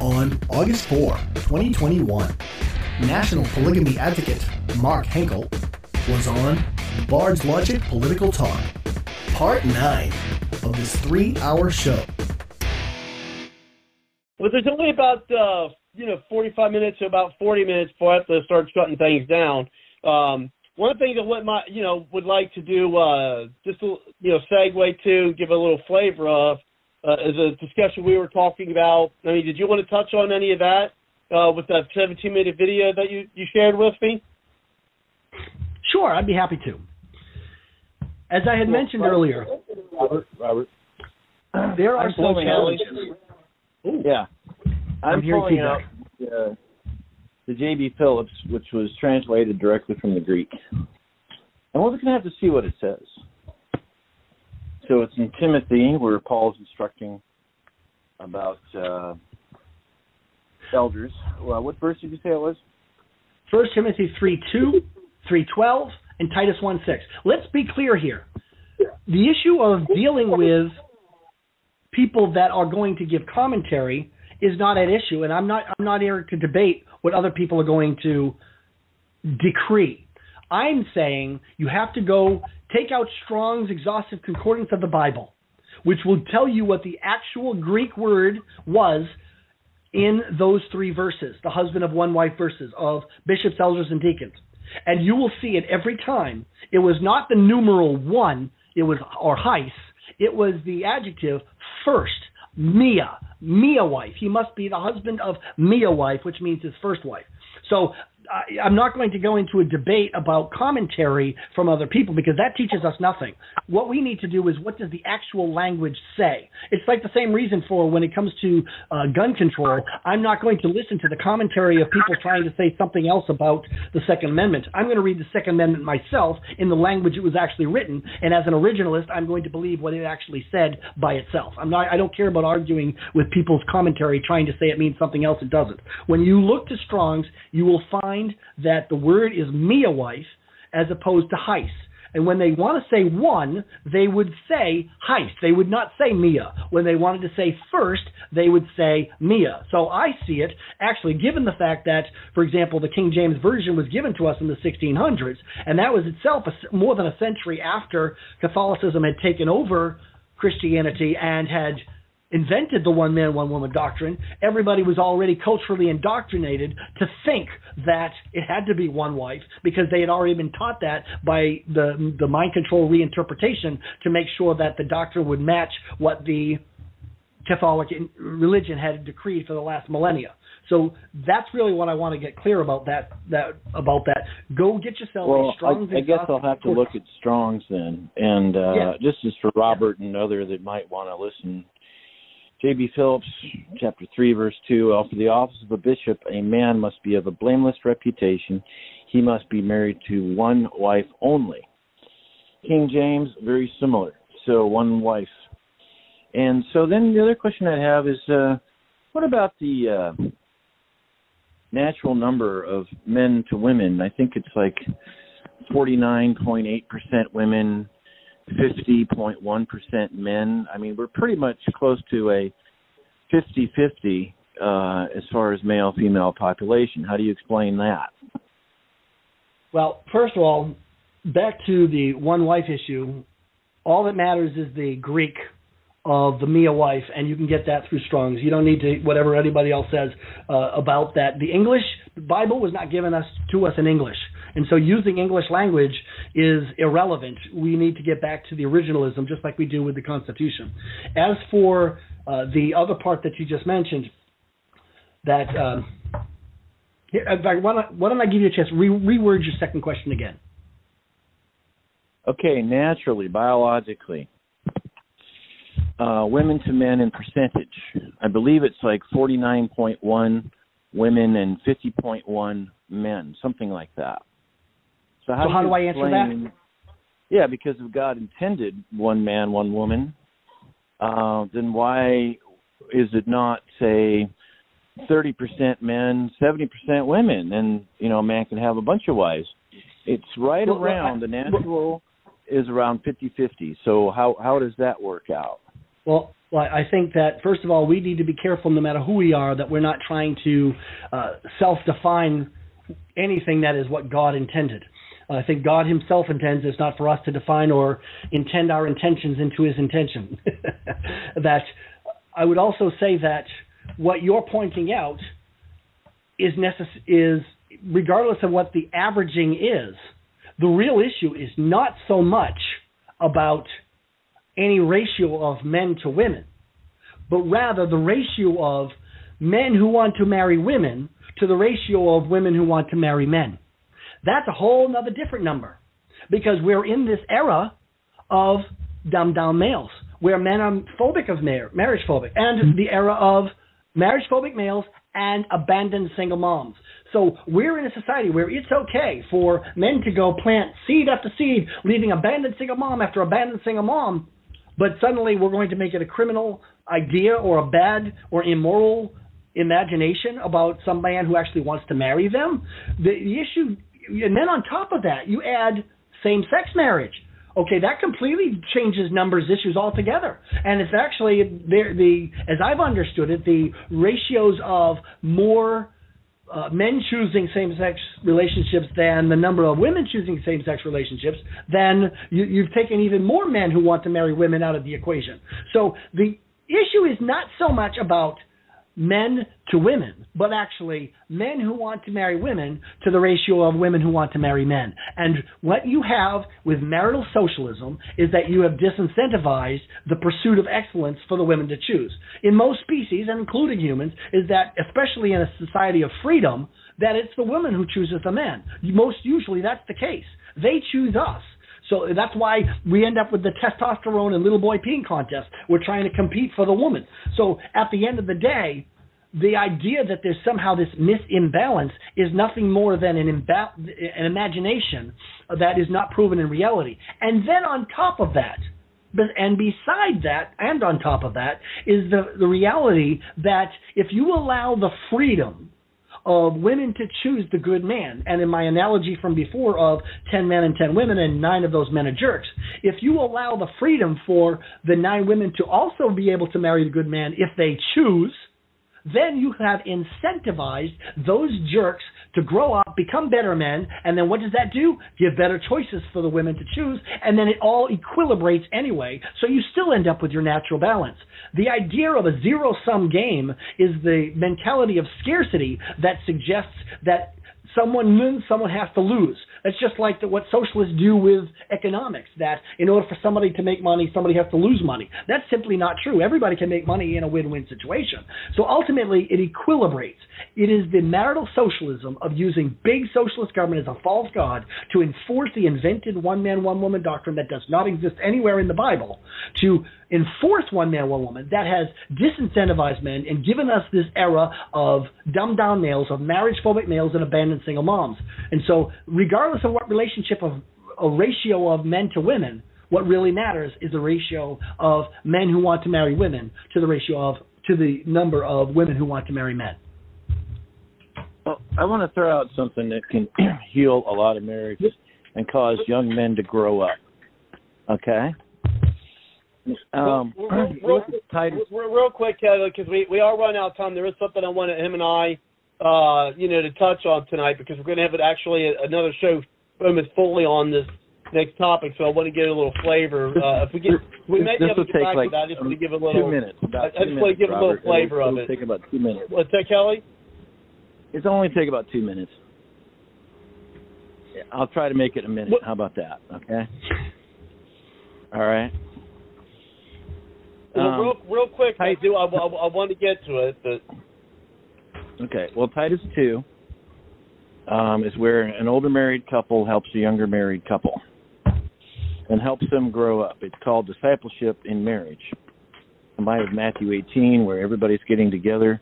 On August 4, 2021, National Polygamy Advocate Mark Henkel was on Bard's Logic Political Talk, part 9 of this three hour show. Well, there's only about uh, you know 45 minutes to about 40 minutes before I have to start shutting things down. Um, one things that what my you know would like to do uh, just you know segue to give a little flavor of uh, is a discussion we were talking about. I mean, did you want to touch on any of that uh, with that 17 minute video that you you shared with me? Sure, I'd be happy to. As I had well, mentioned Robert, earlier, Robert, Robert, there are some challenges. Ooh. Yeah, I'm, I'm pulling out uh, the J.B. Phillips, which was translated directly from the Greek, and we're going to have to see what it says. So it's in Timothy where Paul's instructing about uh, elders. Well, what verse did you say it was? First Timothy three two, three twelve, and Titus one six. Let's be clear here. The issue of dealing with people that are going to give commentary is not at issue, and I'm not I'm not here to debate what other people are going to decree. I'm saying you have to go take out Strong's exhaustive concordance of the Bible, which will tell you what the actual Greek word was in those three verses, the husband of one wife verses of bishops, elders, and deacons. And you will see it every time. It was not the numeral one, it was or heis, it was the adjective first, Mia, Mia wife. He must be the husband of Mia wife, which means his first wife. So I, I'm not going to go into a debate about commentary from other people because that teaches us nothing. What we need to do is what does the actual language say? It's like the same reason for when it comes to uh, gun control. I'm not going to listen to the commentary of people trying to say something else about the Second Amendment. I'm going to read the Second Amendment myself in the language it was actually written, and as an originalist, I'm going to believe what it actually said by itself. I'm not. I don't care about arguing with people's commentary trying to say it means something else it doesn't. When you look to Strong's, you will find find that the word is Mia wife as opposed to heis. And when they want to say one, they would say heis. They would not say Mia. When they wanted to say first, they would say Mia. So I see it actually, given the fact that, for example, the King James Version was given to us in the 1600s, and that was itself a, more than a century after Catholicism had taken over Christianity and had invented the one man, one woman doctrine, everybody was already culturally indoctrinated to think that it had to be one wife because they had already been taught that by the the mind control reinterpretation to make sure that the doctrine would match what the Catholic religion had decreed for the last millennia. So that's really what I want to get clear about that that about that. Go get yourself well, a Strong's. I, I guess I'll have to look at Strong's then, and uh, yeah. just as for Robert yeah. and other that might want to listen J.B. Phillips, chapter 3, verse 2 well, For the office of a bishop, a man must be of a blameless reputation. He must be married to one wife only. King James, very similar. So, one wife. And so then the other question I have is uh, what about the uh, natural number of men to women? I think it's like 49.8% women, 50.1% men. I mean, we're pretty much close to a 50-50 uh, as far as male female population. How do you explain that? Well, first of all, back to the one wife issue. All that matters is the Greek of the Mia wife, and you can get that through Strong's. You don't need to whatever anybody else says uh, about that. The English Bible was not given us to us in English. And so using English language is irrelevant. We need to get back to the originalism, just like we do with the Constitution. As for uh, the other part that you just mentioned, that um, fact, why don't, why don't I give you a chance? Re- reword your second question again. Okay, naturally, biologically, uh, women to men in percentage. I believe it's like 49.1 women and 50.1 men, something like that. So how, so do, how do I answer that? Yeah, because if God intended one man, one woman, uh, then why is it not say 30% men, 70% women, and you know a man can have a bunch of wives? It's right around the natural is around 50-50. So how how does that work out? Well, well, I think that first of all, we need to be careful, no matter who we are, that we're not trying to uh, self-define anything that is what God intended. Uh, I think God Himself intends it's not for us to define or intend our intentions into His intention. that I would also say that what you're pointing out is necess- is regardless of what the averaging is, the real issue is not so much about any ratio of men to women, but rather the ratio of men who want to marry women to the ratio of women who want to marry men. That's a whole other different number. Because we're in this era of dumbed down males. Where men are phobic of marriage phobic and mm-hmm. the era of marriage phobic males and abandoned single moms. So we're in a society where it's okay for men to go plant seed after seed, leaving abandoned single mom after abandoned single mom, but suddenly we're going to make it a criminal idea or a bad or immoral imagination about some man who actually wants to marry them. The, the issue, and then on top of that, you add same sex marriage. Okay, that completely changes numbers issues altogether. And it's actually the, the as I've understood it, the ratios of more uh, men choosing same-sex relationships than the number of women choosing same-sex relationships, then you, you've taken even more men who want to marry women out of the equation. So the issue is not so much about men to women, but actually men who want to marry women to the ratio of women who want to marry men. And what you have with marital socialism is that you have disincentivized the pursuit of excellence for the women to choose. In most species, and including humans, is that especially in a society of freedom, that it's the woman who chooses the men. Most usually that's the case. They choose us. So that's why we end up with the testosterone and little boy peeing contest. We're trying to compete for the woman. So at the end of the day, the idea that there's somehow this misimbalance is nothing more than an, imba- an imagination that is not proven in reality. And then on top of that, and beside that, and on top of that, is the, the reality that if you allow the freedom of women to choose the good man. And in my analogy from before of 10 men and 10 women and nine of those men are jerks, if you allow the freedom for the nine women to also be able to marry the good man if they choose, then you have incentivized those jerks to grow up, become better men, and then what does that do? Give better choices for the women to choose, and then it all equilibrates anyway, so you still end up with your natural balance. The idea of a zero sum game is the mentality of scarcity that suggests that someone wins, someone has to lose. That's just like the, what socialists do with economics, that in order for somebody to make money, somebody has to lose money. That's simply not true. Everybody can make money in a win-win situation. So ultimately, it equilibrates. It is the marital socialism of using big socialist government as a false god to enforce the invented one-man, one-woman doctrine that does not exist anywhere in the Bible to enforce one man, one woman that has disincentivized men and given us this era of dumbed down males, of marriage phobic males, and abandoned single moms. And so, regardless of what relationship of a ratio of men to women, what really matters is the ratio of men who want to marry women to the ratio of to the number of women who want to marry men. Well, I want to throw out something that can heal a lot of marriages and cause young men to grow up. Okay? Um, real, real, real, real, quick, Kevin, because we, we are running out of time. There is something I wanted him and I, uh, you know, to touch on tonight because we're going to have it actually another show almost fully on this next topic. So I want to get a little flavor. Uh, if we get, we may be able to get back like to that. I just want to give a little two minutes. About I, just want to give Robert, a little flavor it'll, of it'll it. Take about two minutes. What's that, Kelly? It's only take about two minutes. I'll try to make it a minute. What? How about that? Okay. All right. Well, um, real, real quick, I do. I, I, I want to get to it, but okay. Well, Titus two um, is where an older married couple helps a younger married couple and helps them grow up. It's called discipleship in marriage. Combined with Matthew 18, where everybody's getting together.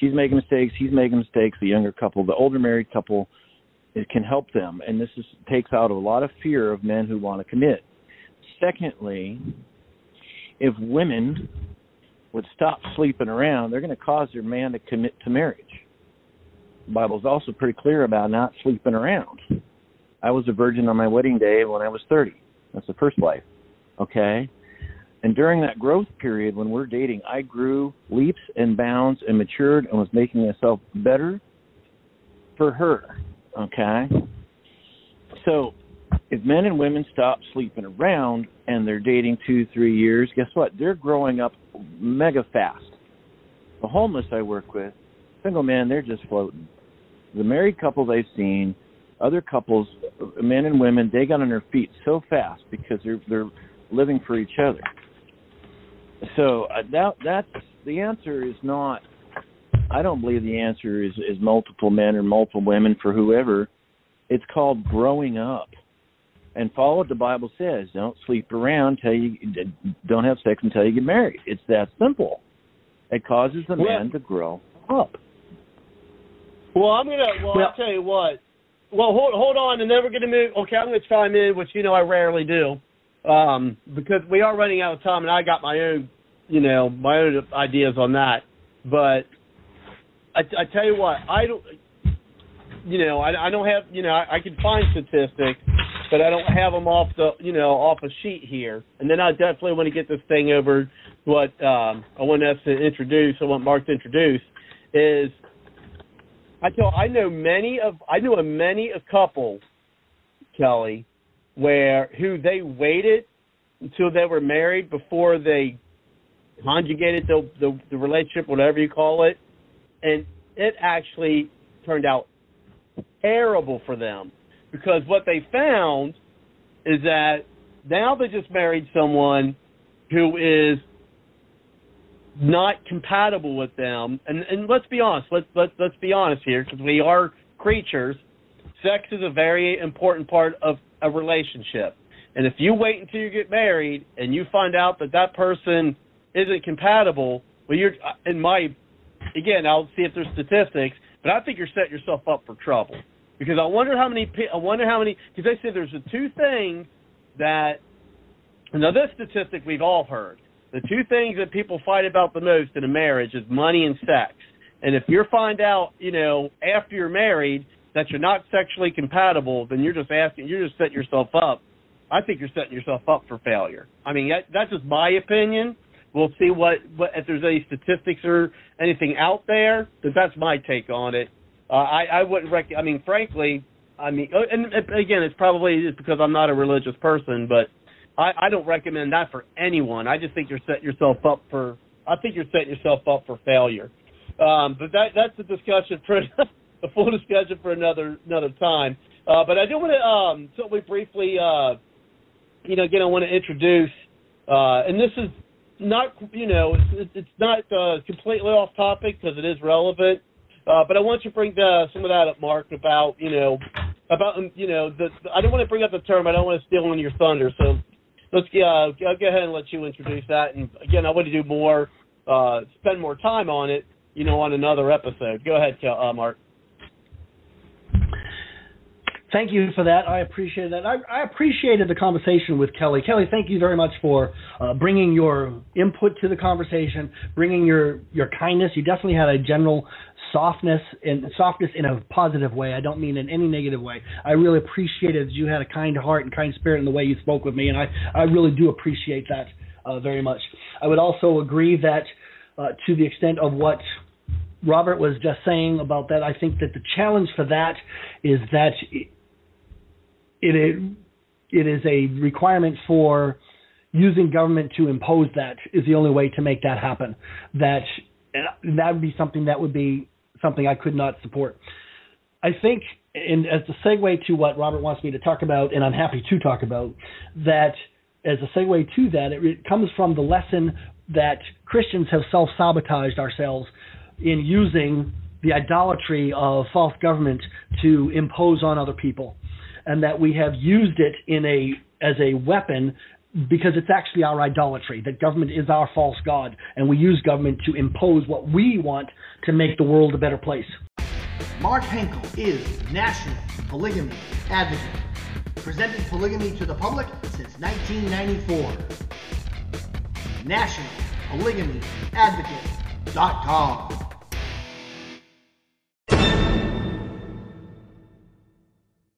She's making mistakes. He's making mistakes. The younger couple, the older married couple, it can help them, and this is, takes out a lot of fear of men who want to commit. Secondly, if women would stop sleeping around, they're going to cause their man to commit to marriage. The Bible is also pretty clear about not sleeping around. I was a virgin on my wedding day when I was 30. That's the first wife. Okay? And during that growth period when we're dating, I grew leaps and bounds and matured and was making myself better for her. Okay? So if men and women stop sleeping around and they're dating two, three years, guess what? They're growing up mega fast. The homeless I work with, single men, they're just floating. The married couple they've seen, other couples, men and women, they got on their feet so fast because they're they're living for each other. So uh, that that's the answer is not. I don't believe the answer is is multiple men or multiple women for whoever. It's called growing up, and follow what the Bible says. Don't sleep around until you don't have sex until you get married. It's that simple. It causes the man to grow up. Well, I'm gonna. Well, well, I'll tell you what. Well, hold hold on, and then we're gonna move. Okay, I'm gonna chime in, which you know I rarely do, um, because we are running out of time, and I got my own, you know, my own ideas on that. But I, I tell you what, I don't. You know, I, I don't have. You know, I, I can find statistics, but I don't have them off the, you know, off a sheet here. And then I definitely want to get this thing over. What um, I want us to introduce, I want Mark to introduce, is I tell I know many of I know a many a couple, Kelly, where who they waited until they were married before they conjugated the, the the relationship, whatever you call it, and it actually turned out terrible for them because what they found is that now they just married someone who is not compatible with them. And and let's be honest. Let's let's let's be honest here because we are creatures. Sex is a very important part of a relationship. And if you wait until you get married and you find out that that person isn't compatible, well, you're uh, in my again. I'll see if there's statistics, but I think you're setting yourself up for trouble because I wonder how many. I wonder how many because they say there's the two things that. Now this statistic we've all heard the two things that people fight about the most in a marriage is money and sex. And if you find out, you know, after you're married that you're not sexually compatible, then you're just asking, you're just setting yourself up. I think you're setting yourself up for failure. I mean, that, that's just my opinion. We'll see what, what if there's any statistics or anything out there. But that's my take on it. Uh, I, I wouldn't rec. I mean, frankly, I mean, and, and again, it's probably because I'm not a religious person, but I, I don't recommend that for anyone. I just think you're setting yourself up for. I think you're setting yourself up for failure. Um, but that that's a discussion for a full discussion for another another time. Uh, but I do want to um, simply briefly, uh, you know, again, I want to introduce, uh, and this is not, you know, it's, it's not uh, completely off topic because it is relevant. Uh, but I want to bring the, some of that up, Mark, about you know, about you know, the, I don't want to bring up the term. I don't want to steal of your thunder. So let's uh, I'll go ahead and let you introduce that. And again, I want to do more, uh, spend more time on it, you know, on another episode. Go ahead, uh, Mark. Thank you for that. I appreciate that. I, I appreciated the conversation with Kelly. Kelly, thank you very much for uh, bringing your input to the conversation, bringing your your kindness. You definitely had a general softness and softness in a positive way. I don't mean in any negative way. I really appreciated that you had a kind heart and kind spirit in the way you spoke with me, and I I really do appreciate that uh, very much. I would also agree that uh, to the extent of what Robert was just saying about that, I think that the challenge for that is that it, it, it is a requirement for using government to impose that is the only way to make that happen. That that would be something that would be something I could not support. I think, and as a segue to what Robert wants me to talk about, and I'm happy to talk about, that as a segue to that, it, it comes from the lesson that Christians have self sabotaged ourselves in using the idolatry of false government to impose on other people, and that we have used it in a as a weapon because it's actually our idolatry that government is our false god and we use government to impose what we want to make the world a better place. Mark Henkel is national polygamy advocate, presented polygamy to the public since 1994. National polygamy advocate.com.